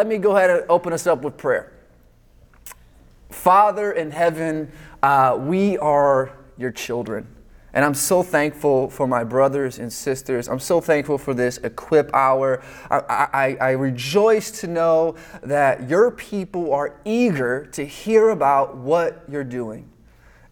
let me go ahead and open us up with prayer. Father in heaven, uh, we are your children. And I'm so thankful for my brothers and sisters. I'm so thankful for this equip hour. I, I, I, rejoice to know that your people are eager to hear about what you're doing.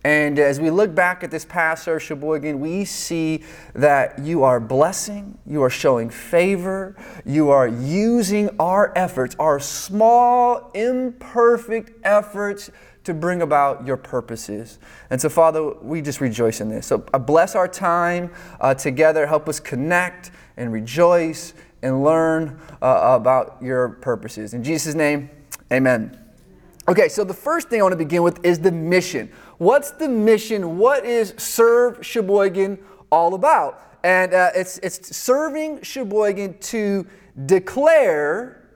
And as we look back at this past Serve Sheboygan, we see that you are blessing, you are showing favor, you are using our efforts, our small, imperfect efforts to bring about your purposes. And so, Father, we just rejoice in this. So, uh, bless our time uh, together. Help us connect and rejoice and learn uh, about your purposes. In Jesus' name, amen. Okay, so the first thing I want to begin with is the mission. What's the mission? What is Serve Sheboygan all about? And uh, it's, it's serving Sheboygan to declare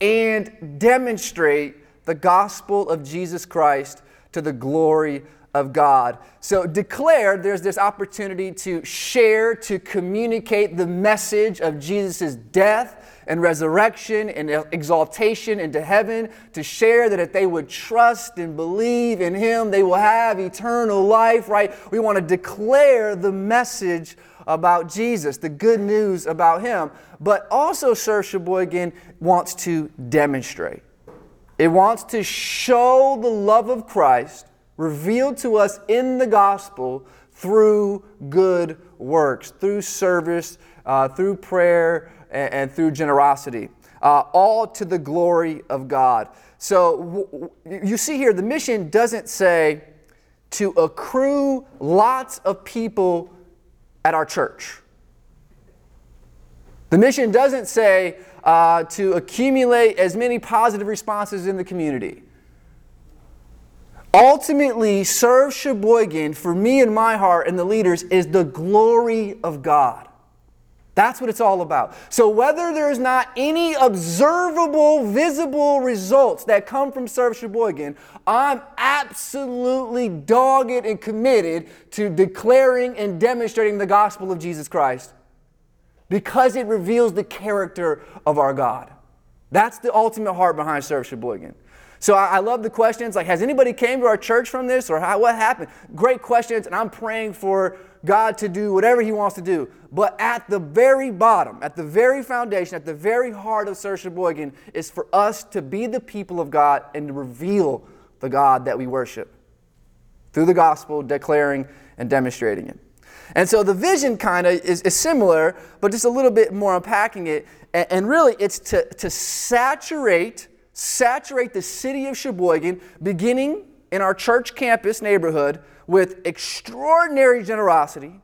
and demonstrate the gospel of Jesus Christ to the glory of God. So, declare there's this opportunity to share, to communicate the message of Jesus' death and resurrection and exaltation into heaven, to share that if they would trust and believe in Him, they will have eternal life, right? We want to declare the message about Jesus, the good news about Him. But also, Serve Sheboygan wants to demonstrate. It wants to show the love of Christ revealed to us in the gospel through good works, through service, uh, through prayer, and, and through generosity, uh, all to the glory of God. So w- you see here, the mission doesn't say to accrue lots of people at our church. The mission doesn't say, uh, to accumulate as many positive responses in the community. Ultimately, serve Sheboygan for me and my heart and the leaders is the glory of God. That's what it's all about. So, whether there's not any observable, visible results that come from Serve Sheboygan, I'm absolutely dogged and committed to declaring and demonstrating the gospel of Jesus Christ because it reveals the character of our God. That's the ultimate heart behind Serve Sheboygan. So I, I, love the questions like, has anybody came to our church from this or how, what happened? Great questions, and I'm praying for God to do whatever He wants to do. But at the very bottom, at the very foundation, at the very heart of Serve Sheboygan is for us to be the people of God and to reveal the God that we worship through the gospel, declaring and demonstrating it. And so the vision kind of is, is, similar, but just a little bit more unpacking it. And, and, really, it's to, to saturate, saturate the city of Sheboygan, beginning in our church campus neighborhood, with extraordinary generosity,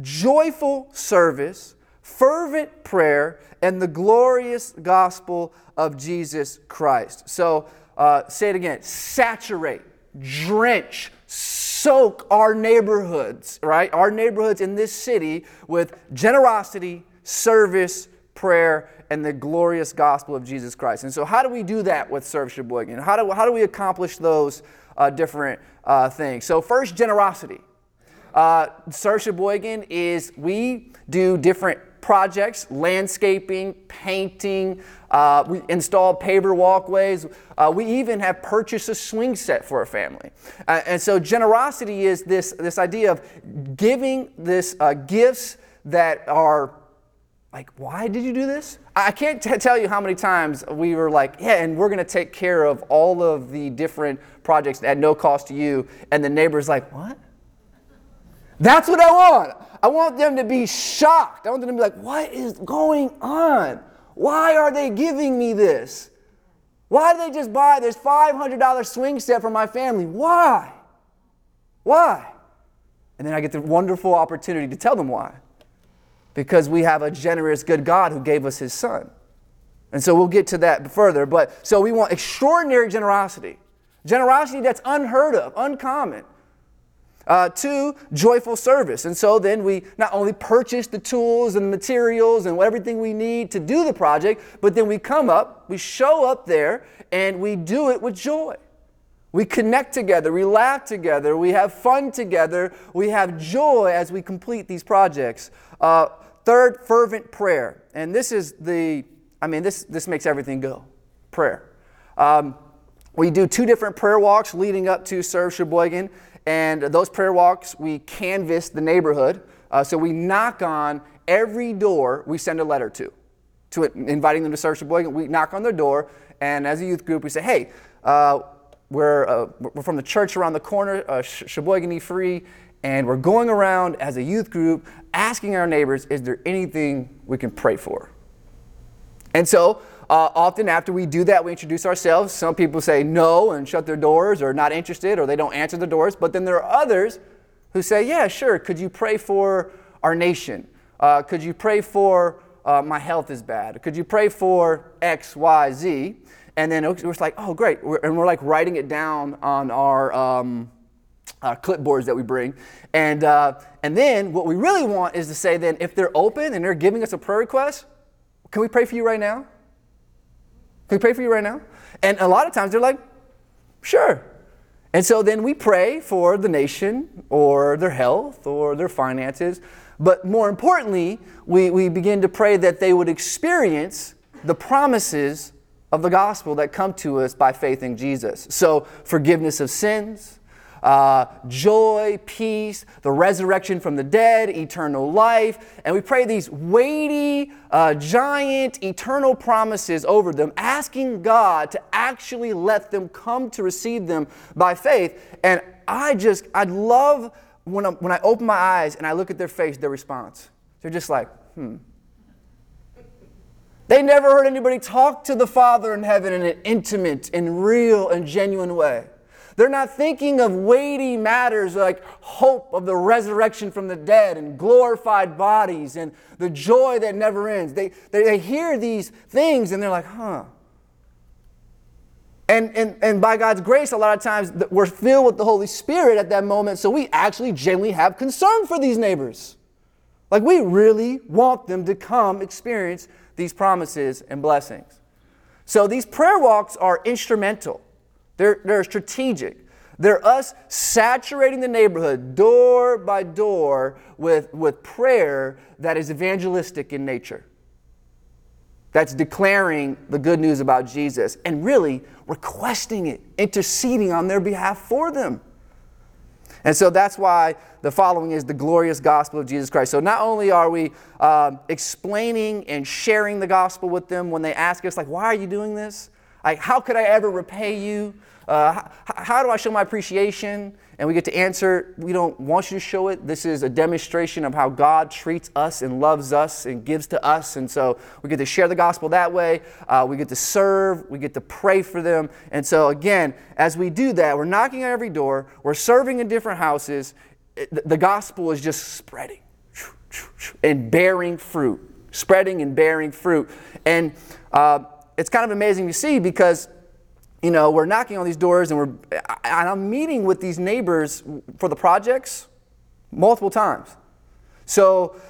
joyful service, fervent prayer, and the glorious gospel of Jesus Christ. So uh, say it again saturate, drench, soak our neighborhoods, right? Our neighborhoods in this city with generosity, service, prayer, and the glorious gospel of Jesus Christ. And so, how do we do that with Serve Sheboygan? How do, how do we accomplish those uh, different uh, things? So, first, generosity. Uh, Serve Sheboygan is we do different projects, landscaping, painting, uh, we install paver walkways. Uh, we even have purchased a swing set for a family. Uh, and so generosity is this, this idea of giving this uh, gifts that are like, why did you do this? I can't t- tell you how many times we were like, yeah, and we're going to take care of all of the different projects at no cost to you. And the neighbor's like, what? That's what I want. I want them to be shocked. I want them to be like, what is going on? Why are they giving me this? Why did they just buy this $500 swing set for my family? Why? Why? And then I get the wonderful opportunity to tell them why. Because we have a generous, good God who gave us his son. And so we'll get to that further. But so we want extraordinary generosity. Generosity that's unheard of, uncommon. Uh, two, joyful service. And so then we not only purchase the tools and materials and everything we need to do the project, but then we come up, we show up there, and we do it with joy. We connect together, we laugh together, we have fun together, we have joy as we complete these projects. Uh, third, fervent prayer. And this is the, I mean, this, this makes everything go. prayer. Um, we do two different prayer walks leading up to Serve Sheboygan, and those prayer walks, we canvass the neighborhood. Uh, so we knock on every door we send a letter to, to inviting them to Serve Sheboygan. We knock on their door, and as a youth group, we say, hey, uh, we're, uh, we're from the church around the corner, uh, Sheboygan Free, and we're going around as a youth group asking our neighbors, is there anything we can pray for? And so, uh, often after we do that, we introduce ourselves. Some people say no and shut their doors or not interested or they don't answer the doors. But then there are others who say, yeah, sure, could you pray for our nation? Uh, could you pray for uh, my health is bad? Could you pray for X, Y, Z? And then we're like, oh, great. And we're like writing it down on our um, uh, clipboards that we bring. And, uh, and then what we really want is to say, then, if they're open and they're giving us a prayer request, can we pray for you right now? Can we pray for you right now? And a lot of times they're like, sure. And so then we pray for the nation or their health or their finances. But more importantly, we, we begin to pray that they would experience the promises of the gospel that come to us by faith in Jesus. So, forgiveness of sins, uh, joy, peace, the resurrection from the dead, eternal life. And we pray these weighty, uh, giant, eternal promises over them, asking God to actually let them come to receive them by faith. And I just, I love when, i when I open my eyes and I look at their face, their response. They're just like, hmm. They never heard anybody talk to the Father in heaven in an intimate and real and genuine way. They're not thinking of weighty matters like hope of the resurrection from the dead and glorified bodies and the joy that never ends. They, they, they hear these things and they're like, huh. And, and, and by God's grace, a lot of times we're filled with the Holy Spirit at that moment, so we actually genuinely have concern for these neighbors. Like we really want them to come experience these promises and blessings. So these prayer walks are instrumental. They're, they're strategic. They're us saturating the neighborhood door by door with, with prayer that is evangelistic in nature. That's declaring the good news about Jesus and really requesting it, interceding on their behalf for them. And so that's why the following is the glorious gospel of Jesus Christ. So not only are we uh, explaining and sharing the gospel with them when they ask us, like, why are you doing this? Like, how could I ever repay you? Uh, how, how do I show my appreciation? And we get to answer, we don't want you to show it. This is a demonstration of how God treats us and loves us and gives to us. And so we get to share the gospel that way. Uh, we get to serve. We get to pray for them. And so, again, as we do that, we're knocking on every door, we're serving in different houses. It, the gospel is just spreading and bearing fruit, spreading and bearing fruit. And uh, it's kind of amazing to see because you know, we're knocking on these doors and we're, and I'm meeting with these neighbors for the projects multiple times. So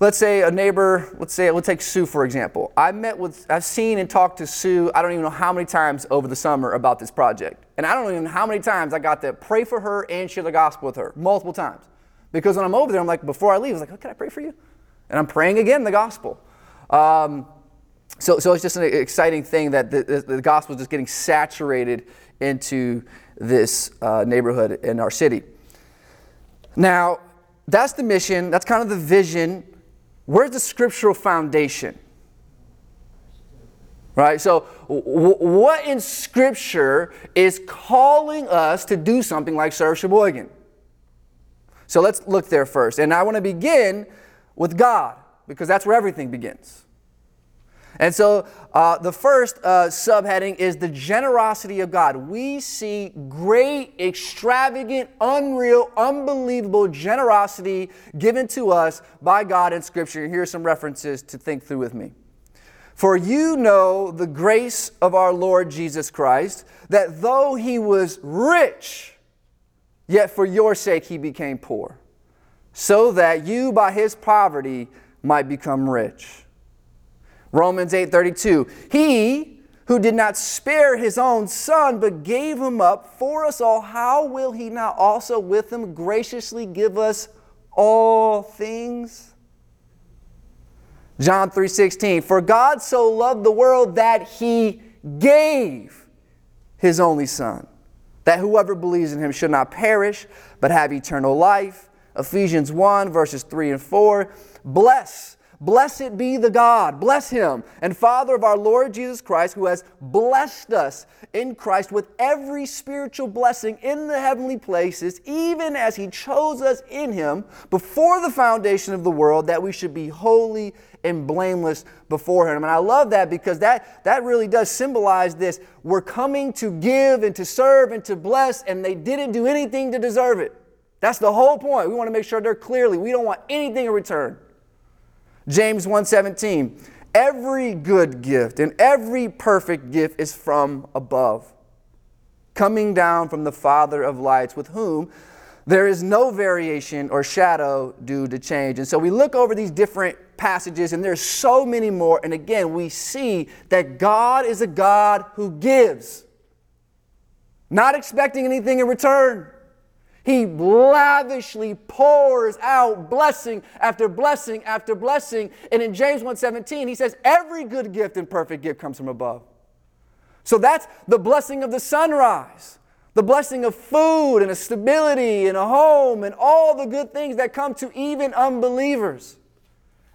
let's say a neighbor, let's say, let's take Sue for example. I met with, I've seen and talked to Sue, I don't even know how many times over the summer about this project. And I don't even know how many times I got to pray for her and share the gospel with her, multiple times. Because when I'm over there, I'm like, before I leave, I was like, oh, can I pray for you? And I'm praying again the gospel. Um, so, so it's just an exciting thing that the, the, gospel is just getting saturated into this uh, neighborhood in our city. Now, that's the mission, that's kind of the vision. Where's the scriptural foundation? Right? So, w- what in scripture is calling us to do something like serve Sheboygan? So, let's look there first. And I want to begin with God because that's where everything begins. And so uh, the first uh, subheading is the generosity of God. We see great, extravagant, unreal, unbelievable generosity given to us by God in Scripture. Here are some references to think through with me. For you know the grace of our Lord Jesus Christ, that though he was rich, yet for your sake he became poor, so that you by his poverty might become rich. Romans 8:32. He who did not spare his own son but gave him up for us all, how will he not also with him graciously give us all things? John 3:16. For God so loved the world that he gave his only Son, that whoever believes in him should not perish, but have eternal life. Ephesians 1, verses 3 and 4. Bless Blessed be the God, bless him, and Father of our Lord Jesus Christ, who has blessed us in Christ with every spiritual blessing in the heavenly places, even as he chose us in him before the foundation of the world, that we should be holy and blameless before him. And I love that because that, that really does symbolize this. We're coming to give and to serve and to bless, and they didn't do anything to deserve it. That's the whole point. We want to make sure they're clearly, we don't want anything in return. James 1:17 Every good gift and every perfect gift is from above, coming down from the Father of lights, with whom there is no variation or shadow due to change. And so we look over these different passages, and there's so many more. And again, we see that God is a God who gives, not expecting anything in return. He lavishly pours out blessing after blessing after blessing. And in James 1:17, he says, "Every good gift and perfect gift comes from above." So that's the blessing of the sunrise, the blessing of food and a stability and a home and all the good things that come to even unbelievers.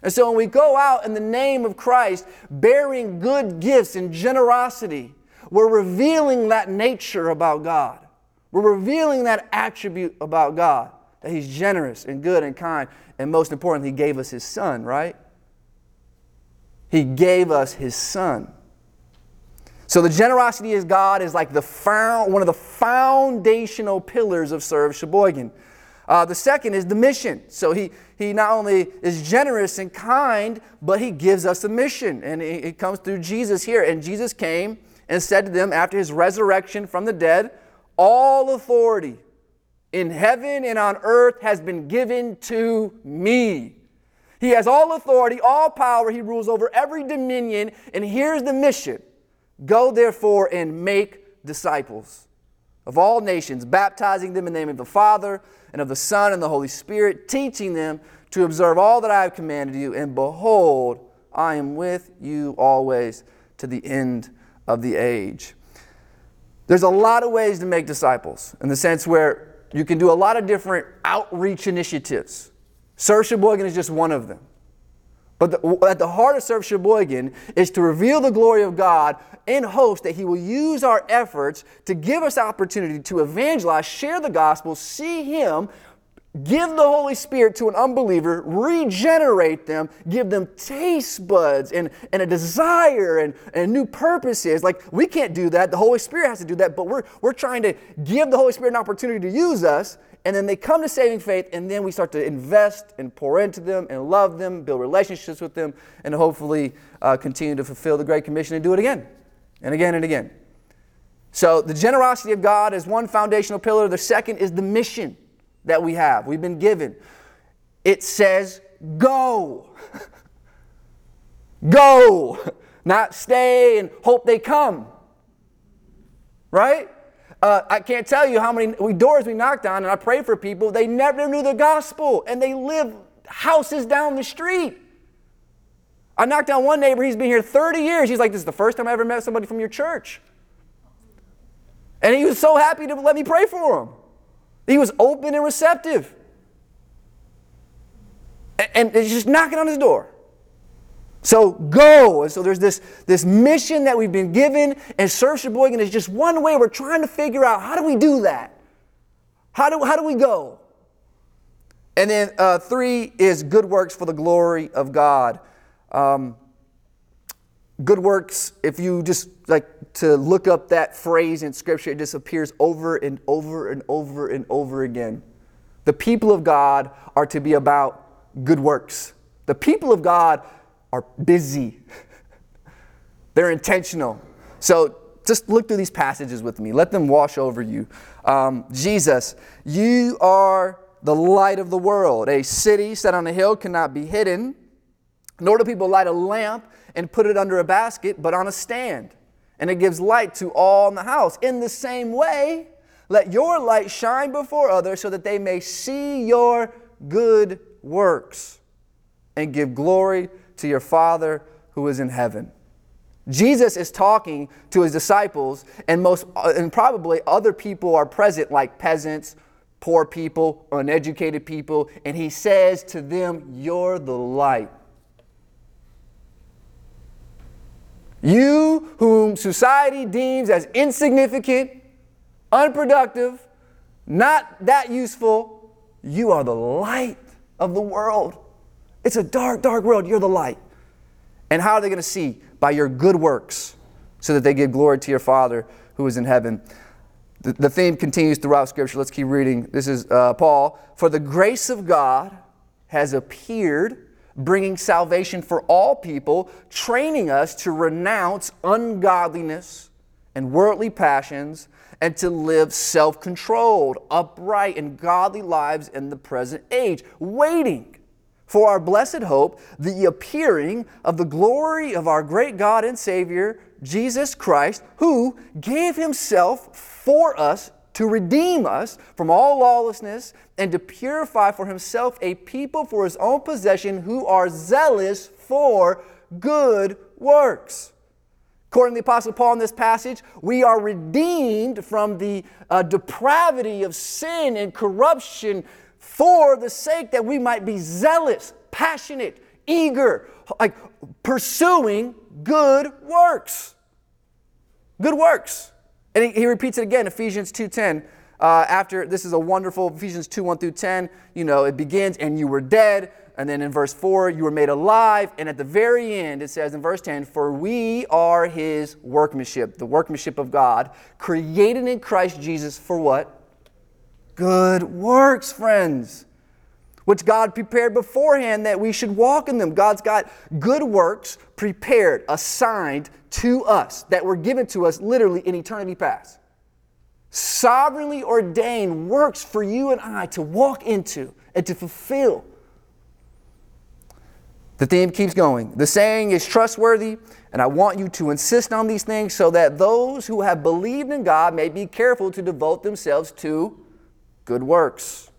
And so when we go out in the name of Christ, bearing good gifts and generosity, we're revealing that nature about God. We're revealing that attribute about God that He's generous and good and kind. And most importantly, He gave us His Son, right? He gave us His Son. So the generosity of God is like the found, one of the foundational pillars of Serve Sheboygan. Uh, the second is the mission. So he, he not only is generous and kind, but he gives us a mission. And it, it comes through Jesus here. And Jesus came and said to them after his resurrection from the dead, all authority in heaven and on earth has been given to me. He has all authority, all power. He rules over every dominion. And here's the mission Go therefore and make disciples of all nations, baptizing them in the name of the Father and of the Son and the Holy Spirit, teaching them to observe all that I have commanded you. And behold, I am with you always to the end of the age. There's a lot of ways to make disciples in the sense where you can do a lot of different outreach initiatives. Serve Sheboygan is just one of them. But the, at the heart of Serve Sheboygan is to reveal the glory of God in hopes that He will use our efforts to give us opportunity to evangelize, share the gospel, see Him give the Holy Spirit to an unbeliever, regenerate them, give them taste buds and, and a desire and, and new purposes. Like, we can't do that. The Holy Spirit has to do that, but we're, we're trying to give the Holy Spirit an opportunity to use us. And then they come to saving faith, and then we start to invest and pour into them and love them, build relationships with them, and hopefully uh, continue to fulfill the Great Commission and do it again and again and again. So, the generosity of God is one foundational pillar. The second is the mission that we have, we've been given. It says, go. go. Not stay and hope they come. Right? Uh, I can't tell you how many doors we knocked on, and I pray for people. They never knew the gospel, and they live houses down the street. I knocked on one neighbor, he's been here 30 years. He's like, This is the first time I ever met somebody from your church. And he was so happy to let me pray for him. He was open and receptive. And, and just knocking on his door. So go. And so there's this, this mission that we've been given, and Serve Sheboygan is just one way we're trying to figure out how do we do that? How do, how do we go? And then uh, three is good works for the glory of God. Um, good works, if you just like to look up that phrase in Scripture, it just appears over and over and over and over again. The people of God are to be about good works. The people of God are busy, they're intentional. So just look through these passages with me, let them wash over you. Um, Jesus, you are the light of the world. A city set on a hill cannot be hidden, nor do people light a lamp and put it under a basket, but on a stand. And it gives light to all in the house. In the same way, let your light shine before others so that they may see your good works and give glory to your Father who is in heaven. Jesus is talking to his disciples, and most and probably other people are present, like peasants, poor people, uneducated people, and he says to them, You're the light. You, whom society deems as insignificant, unproductive, not that useful, you are the light of the world. It's a dark, dark world. You're the light. And how are they going to see? By your good works, so that they give glory to your Father who is in heaven. The, the theme continues throughout Scripture. Let's keep reading. This is uh, Paul. For the grace of God has appeared, bringing salvation for all people, training us to renounce ungodliness and worldly passions and to live self controlled, upright, and godly lives in the present age, waiting for our blessed hope, the appearing of the glory of our great God and Savior, Jesus Christ, who gave himself for us to redeem us from all lawlessness and to purify for himself a people for his own possession who are zealous for good works. According to the Apostle Paul in this passage, we are redeemed from the uh, depravity of sin and corruption for the sake that we might be zealous, passionate, eager, like pursuing good works. Good works. And he, he repeats it again, Ephesians 2.10. Uh, after this is a wonderful Ephesians 2 1 through 10. You know, it begins, and you were dead, and then in verse 4, you were made alive. And at the very end, it says in verse 10, For we are his workmanship, the workmanship of God, created in Christ Jesus for what? Good works, friends, which God prepared beforehand that we should walk in them. God's got good works prepared, assigned to us, that were given to us literally in eternity past. Sovereignly ordained works for you and I to walk into and to fulfill. The theme keeps going. The saying is trustworthy, and I want you to insist on these things so that those who have believed in God may be careful to devote themselves to good works.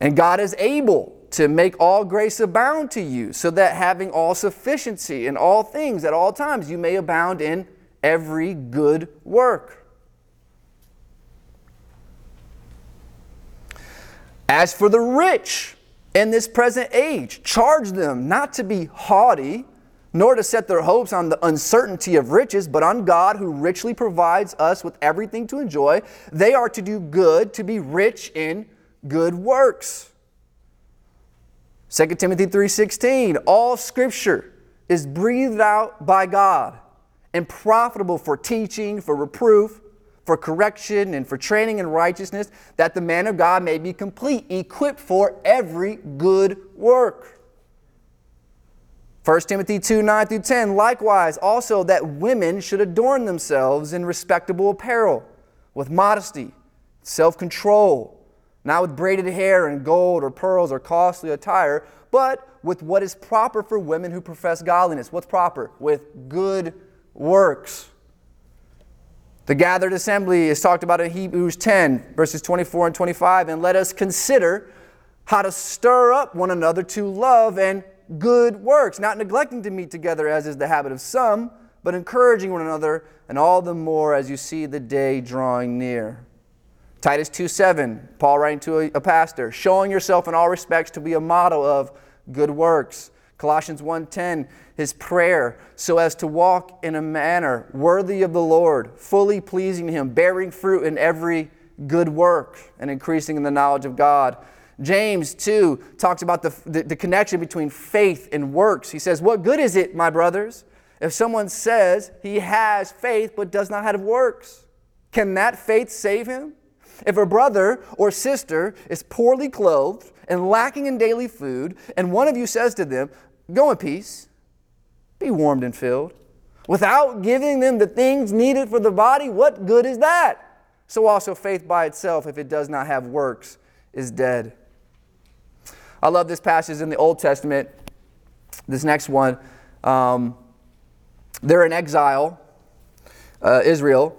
And God is able to make all grace abound to you, so that having all sufficiency in all things at all times, you may abound in every good work. As for the rich, in this present age. Charge them not to be haughty, nor to set their hopes on the uncertainty of riches, but on God who richly provides us with everything to enjoy. They are to do good, to be rich in good works. 2 Timothy 3:16 All scripture is breathed out by God and profitable for teaching, for reproof, for correction and for training in righteousness, that the man of God may be complete, equipped for every good work. 1 Timothy 2 9 through 10, likewise, also that women should adorn themselves in respectable apparel, with modesty, self control, not with braided hair and gold or pearls or costly attire, but with what is proper for women who profess godliness. What's proper? With good works. The gathered assembly is talked about in Hebrews 10, verses 24 and 25. And let us consider how to stir up one another to love and good works, not neglecting to meet together as is the habit of some, but encouraging one another, and all the more as you see the day drawing near. Titus 2 7, Paul writing to a, a pastor, showing yourself in all respects to be a model of good works. Colossians 1:10 his prayer so as to walk in a manner worthy of the Lord, fully pleasing him, bearing fruit in every good work and increasing in the knowledge of God. James 2 talks about the, the, the, connection between faith and works. He says, What good is it, my brothers, if someone says he has faith but does not have works? Can that faith save him? If a brother or sister is poorly clothed and lacking in daily food, and one of you says to them, Go in peace, be warmed and filled. Without giving them the things needed for the body, what good is that? So also faith by itself, if it does not have works, is dead. I love this passage in the Old Testament. This next one. Um, they're in exile, uh, Israel,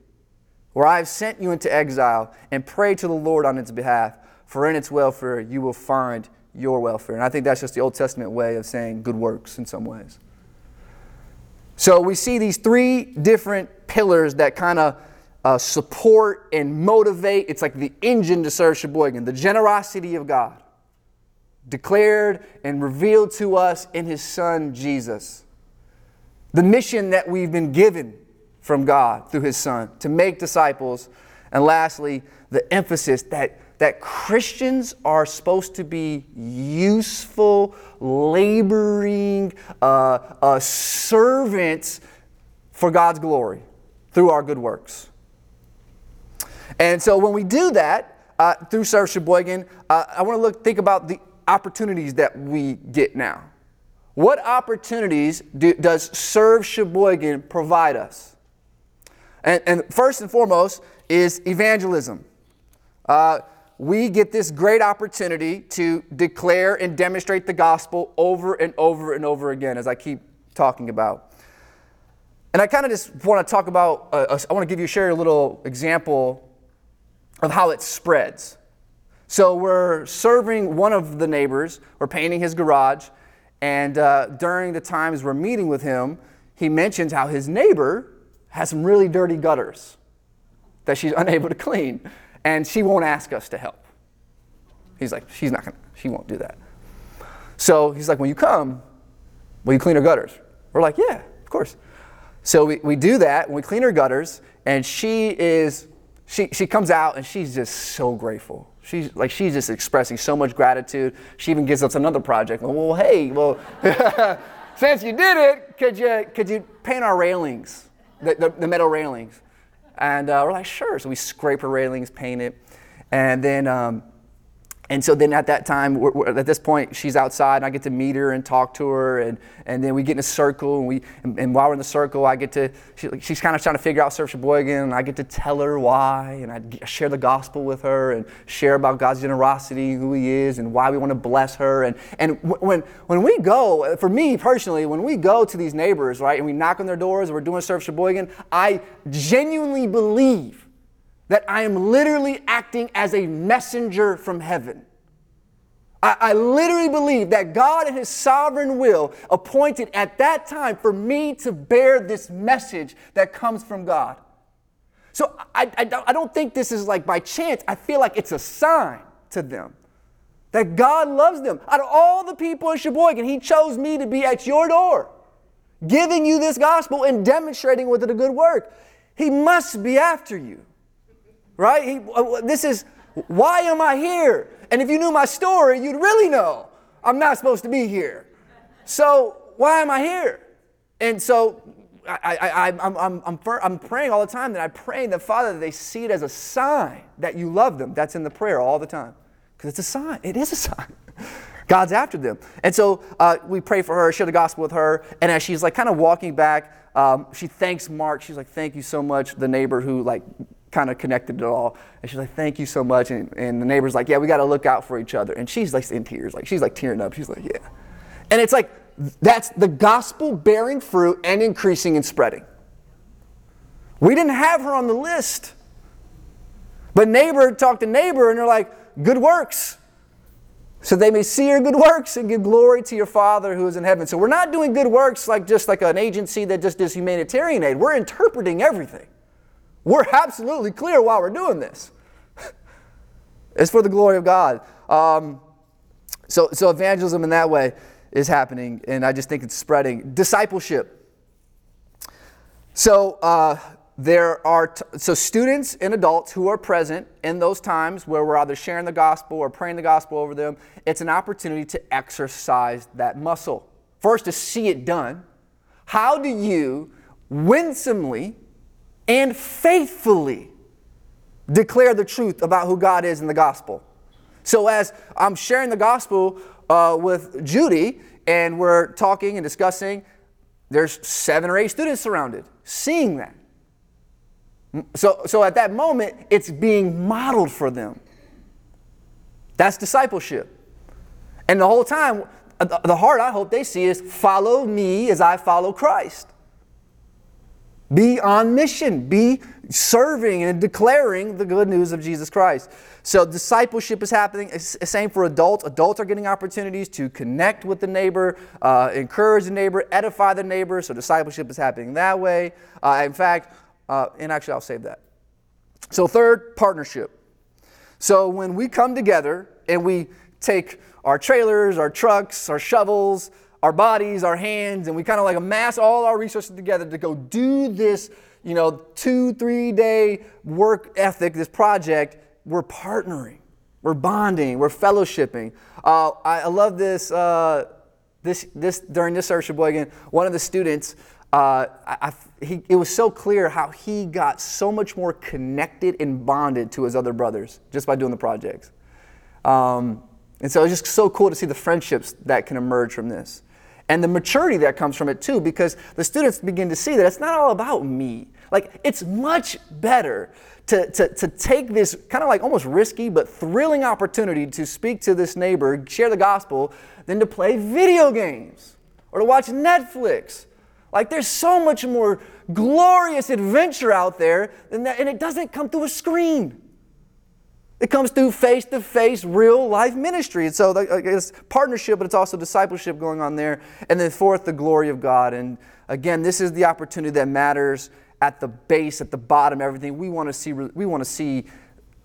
where I have sent you into exile, and pray to the Lord on its behalf, for in its welfare you will find your welfare. And I think that's just the Old Testament way of saying good works in some ways. So we see these three different pillars that kind of uh, support and motivate. It's like the engine to serve Sheboygan, the generosity of God, declared and revealed to us in His Son Jesus. The mission that we've been given from God through His Son to make disciples. And lastly, the emphasis that, that Christians are supposed to be useful, laboring uh, uh, servants for God's glory through our good works. And so when we do that uh, through Serve Sheboygan, uh, I want to look think about the opportunities that we get now. What opportunities do, does Serve Sheboygan provide us? And, and first and foremost is evangelism. Uh, we get this great opportunity to declare and demonstrate the gospel over and over and over again, as I keep talking about. And I kind of just want to talk about, uh, I want to give you, share a little example of how it spreads. So we're serving one of the neighbors, we're painting his garage, and uh, during the times we're meeting with him, he mentions how his neighbor has some really dirty gutters that she's unable to clean, and she won't ask us to help. He's like, she's not gonna, she won't do that. So he's like, when you come, will you clean her gutters? We're like, yeah, of course. So we, we do that, and we clean her gutters, and she is she, she comes out and she's just so grateful. She's like she's just expressing so much gratitude. She even gives us another project. Well, hey, well, since you did it, could you could you paint our railings, the, the, the metal railings? And uh, we're like, sure. So we scrape her railings, paint it, and then um, and so then at that time, we're, we're, at this point, she's outside, and I get to meet her and talk to her, and, and then we get in a circle, and we and, and while we're in the circle, I get to she, she's kind of trying to figure out Serve Sheboygan, and I get to tell her why, and I share the gospel with her, and share about God's generosity, who He is, and why we want to bless her, and and when when we go, for me personally, when we go to these neighbors, right, and we knock on their doors, and we're doing Serve Sheboygan, I genuinely believe that I am literally acting as a messenger from heaven. I, I, literally believe that God in His sovereign will appointed at that time for me to bear this message that comes from God. So I, I, I don't think this is like by chance. I feel like it's a sign to them that God loves them. Out of all the people in Sheboygan, He chose me to be at your door, giving you this gospel and demonstrating with it a good work. He must be after you right? He, uh, this is, why am I here? And if you knew my story, you'd really know I'm not supposed to be here. So why am I here? And so I, I, I'm, I'm, I'm, I'm praying all the time that I pray the Father that they see it as a sign that you love them. That's in the prayer all the time. Because it's a sign. It is a sign. God's after them. And so uh, we pray for her, share the gospel with her. And as she's like kind of walking back, um, she thanks Mark. She's like, thank you so much, the neighbor who like kind of connected it all. And she's like, thank you so much. And, and the neighbor's like, yeah, we got to look out for each other. And she's like in tears, like she's like tearing up. She's like, yeah. And it's like, that's the gospel bearing fruit and increasing and spreading. We didn't have her on the list. But neighbor talked to neighbor and they're like, good works. So they may see your good works and give glory to your Father who is in heaven. So we're not doing good works like just like an agency that just does humanitarian aid. We're interpreting everything. We're absolutely clear why we're doing this. it's for the glory of God. Um, so, so evangelism in that way is happening, and I just think it's spreading. Discipleship. So uh, there are t- so students and adults who are present in those times where we're either sharing the gospel or praying the gospel over them. It's an opportunity to exercise that muscle. First, to see it done. How do you winsomely and faithfully declare the truth about who God is in the gospel. So, as I'm sharing the gospel uh, with Judy and we're talking and discussing, there's seven or eight students surrounded, seeing that. So, so at that moment, it's being modeled for them. That's discipleship. And the whole time, the heart I hope they see is follow me as I follow Christ. Be on mission. Be serving and declaring the good news of Jesus Christ. So discipleship is happening. It's same for adults. Adults are getting opportunities to connect with the neighbor, uh, encourage the neighbor, edify the neighbor. So discipleship is happening that way. Uh, in fact, uh, and actually, I'll save that. So third, partnership. So when we come together and we take our trailers, our trucks, our shovels, our bodies, our hands, and we kind of like amass all our resources together to go do this, you know, two, three day work ethic, this project, we're partnering, we're bonding, we're fellowshipping. Uh, I, I, love this, uh, this, this, during this Serve Sheboygan, one of the students, uh, I, I, he, it was so clear how he got so much more connected and bonded to his other brothers just by doing the projects. Um, and so it's just so cool to see the friendships that can emerge from this and the maturity that comes from it too, because the students begin to see that it's not all about me. Like, it's much better to, to, to take this kind of like almost risky but thrilling opportunity to speak to this neighbor, share the gospel, than to play video games or to watch Netflix. Like, there's so much more glorious adventure out there than that, and it doesn't come through a screen. It comes through face to face, real life ministry. And so it's partnership, but it's also discipleship going on there. And then, fourth, the glory of God. And again, this is the opportunity that matters at the base, at the bottom, everything. We want to see, we want to see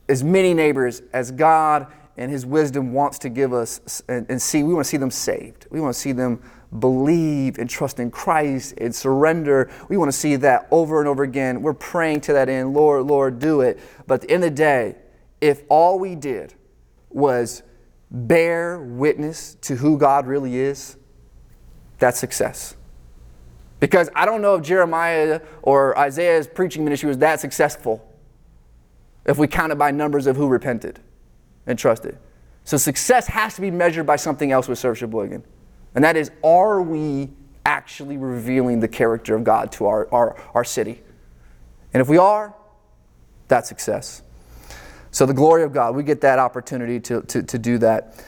as many neighbors as God and His wisdom wants to give us and, and see. We want to see them saved. We want to see them believe and trust in Christ and surrender. We want to see that over and over again. We're praying to that end, Lord, Lord, do it. But at the end of the day, if all we did was bear witness to who God really is, that's success. Because I don't know if Jeremiah or Isaiah's preaching ministry was that successful if we counted by numbers of who repented and trusted. So success has to be measured by something else with Serve Sheboygan. And that is, are we actually revealing the character of God to our, our, our city? And if we are, that's success. So, the glory of God, we get that opportunity to, to, to do that.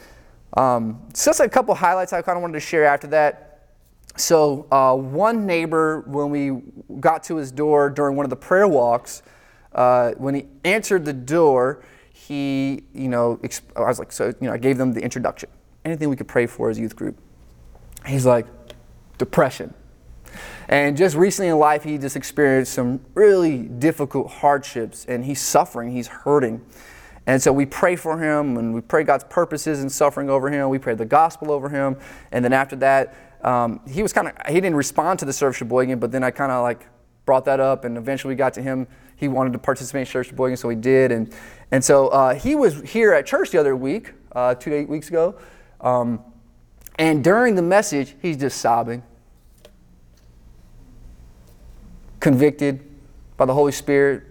Um, so, just a couple highlights I kind of wanted to share after that. So, uh, one neighbor, when we got to his door during one of the prayer walks, uh, when he answered the door, he, you know, I was like, so, you know, I gave them the introduction. Anything we could pray for as youth group. He's like, depression. And just recently in life, he just experienced some really difficult hardships and he's suffering, he's hurting. And so we pray for him and we pray God's purposes and suffering over him. We pray the gospel over him. And then after that, um, he was kind of, he didn't respond to the service Serve Sheboygan, but then I kind of like brought that up and eventually we got to him. He wanted to participate in Serve Sheboygan, so he did. And, and so uh, he was here at church the other week, uh, two to eight weeks ago. Um, and during the message, he's just sobbing convicted by the Holy Spirit,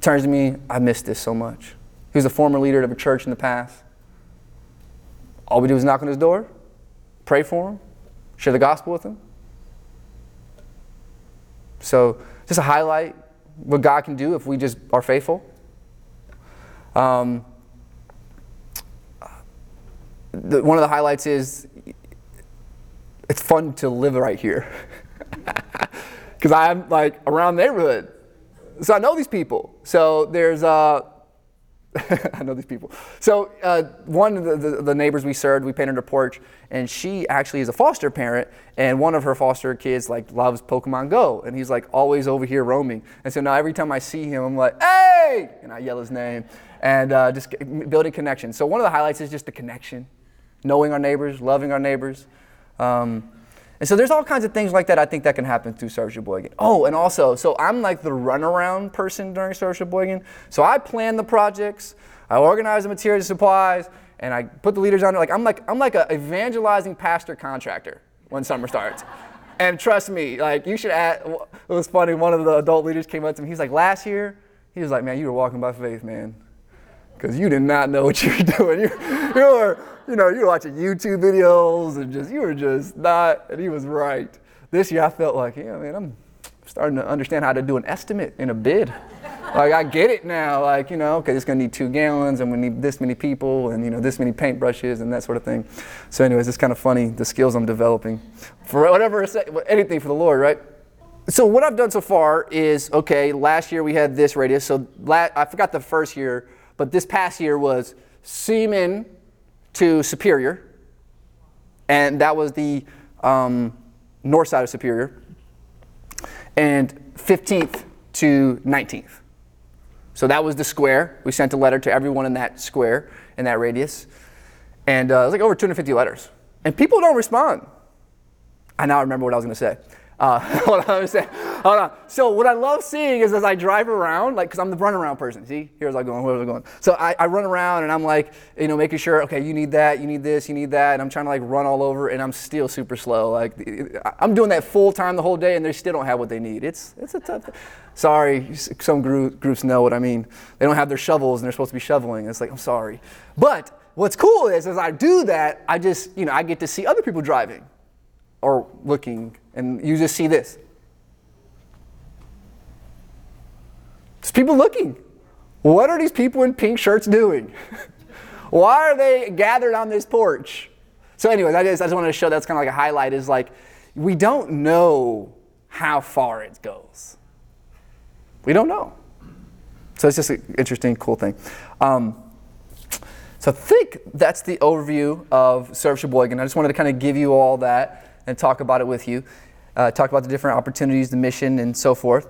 turns to me, I miss this so much. He was a former leader of a church in the past. All we do is knock on his door, pray for him, share the gospel with him. So, just a highlight what God can do if we just are faithful. Um, the, one of the highlights is it's fun to live right here. because I'm like around the neighborhood. So I know these people. So there's, uh, I know these people. So uh, one of the, the, the, neighbors we served, we painted her porch, and she actually is a foster parent, and one of her foster kids like loves Pokemon Go, and he's like always over here roaming. And so now every time I see him, I'm like, hey, and I yell his name, and uh, just building connection. So one of the highlights is just the connection, knowing our neighbors, loving our neighbors. Um, and so there's all kinds of things like that I think that can happen through Serve Boygan. Oh, and also, so I'm like the runaround person during Serve Boygan. So I plan the projects, I organize the materials and supplies, and I put the leaders on it. Like I'm like I'm like an evangelizing pastor contractor when summer starts. and trust me, like you should add it was funny, one of the adult leaders came up to me, he's like, last year, he was like, Man, you were walking by faith, man because you did not know what you were doing. You, you were, you know, you were watching YouTube videos and just, you were just not, and he was right. this year I felt like, yeah, man, I'm starting to understand how to do an estimate in a bid. like I get it now. Like you know, okay, it's gonna need two gallons, and we need this many people, and you know, this many paintbrushes, and that sort of thing. So, anyways, it's kind of funny the skills I'm developing for whatever, anything for the Lord, right? So what I've done so far is okay. Last year we had this radius. So la- I forgot the first year, but this past year was Seaman to Superior, and that was the um, north side of Superior, and 15th to 19th. So that was the square. We sent a letter to everyone in that square, in that radius, and uh, it was like over 250 letters. And people don't respond. I now remember what I was going to say. Uh, hold on. So what I love seeing is as I drive around, like, because I'm the run around person. See, here's I going, where's I going. So I, I run around and I'm like, you know, making sure, okay, you need that, you need this, you need that, and I'm trying to like run all over, and I'm still super slow. Like I'm doing that full time the whole day, and they still don't have what they need. It's it's a tough. Sorry, some group, groups know what I mean. They don't have their shovels, and they're supposed to be shoveling. It's like I'm sorry, but what's cool is as I do that, I just, you know, I get to see other people driving or looking, and you just see this. There's people looking. What are these people in pink shirts doing? Why are they gathered on this porch? So, anyways, I just, I just wanted to show that's kind of like a highlight is like, we don't know how far it goes. We don't know. So, it's just an interesting, cool thing. Um, so, I think that's the overview of Serve Sheboygan. I just wanted to kind of give you all that and talk about it with you. Uh, talk about the different opportunities, the mission, and so forth.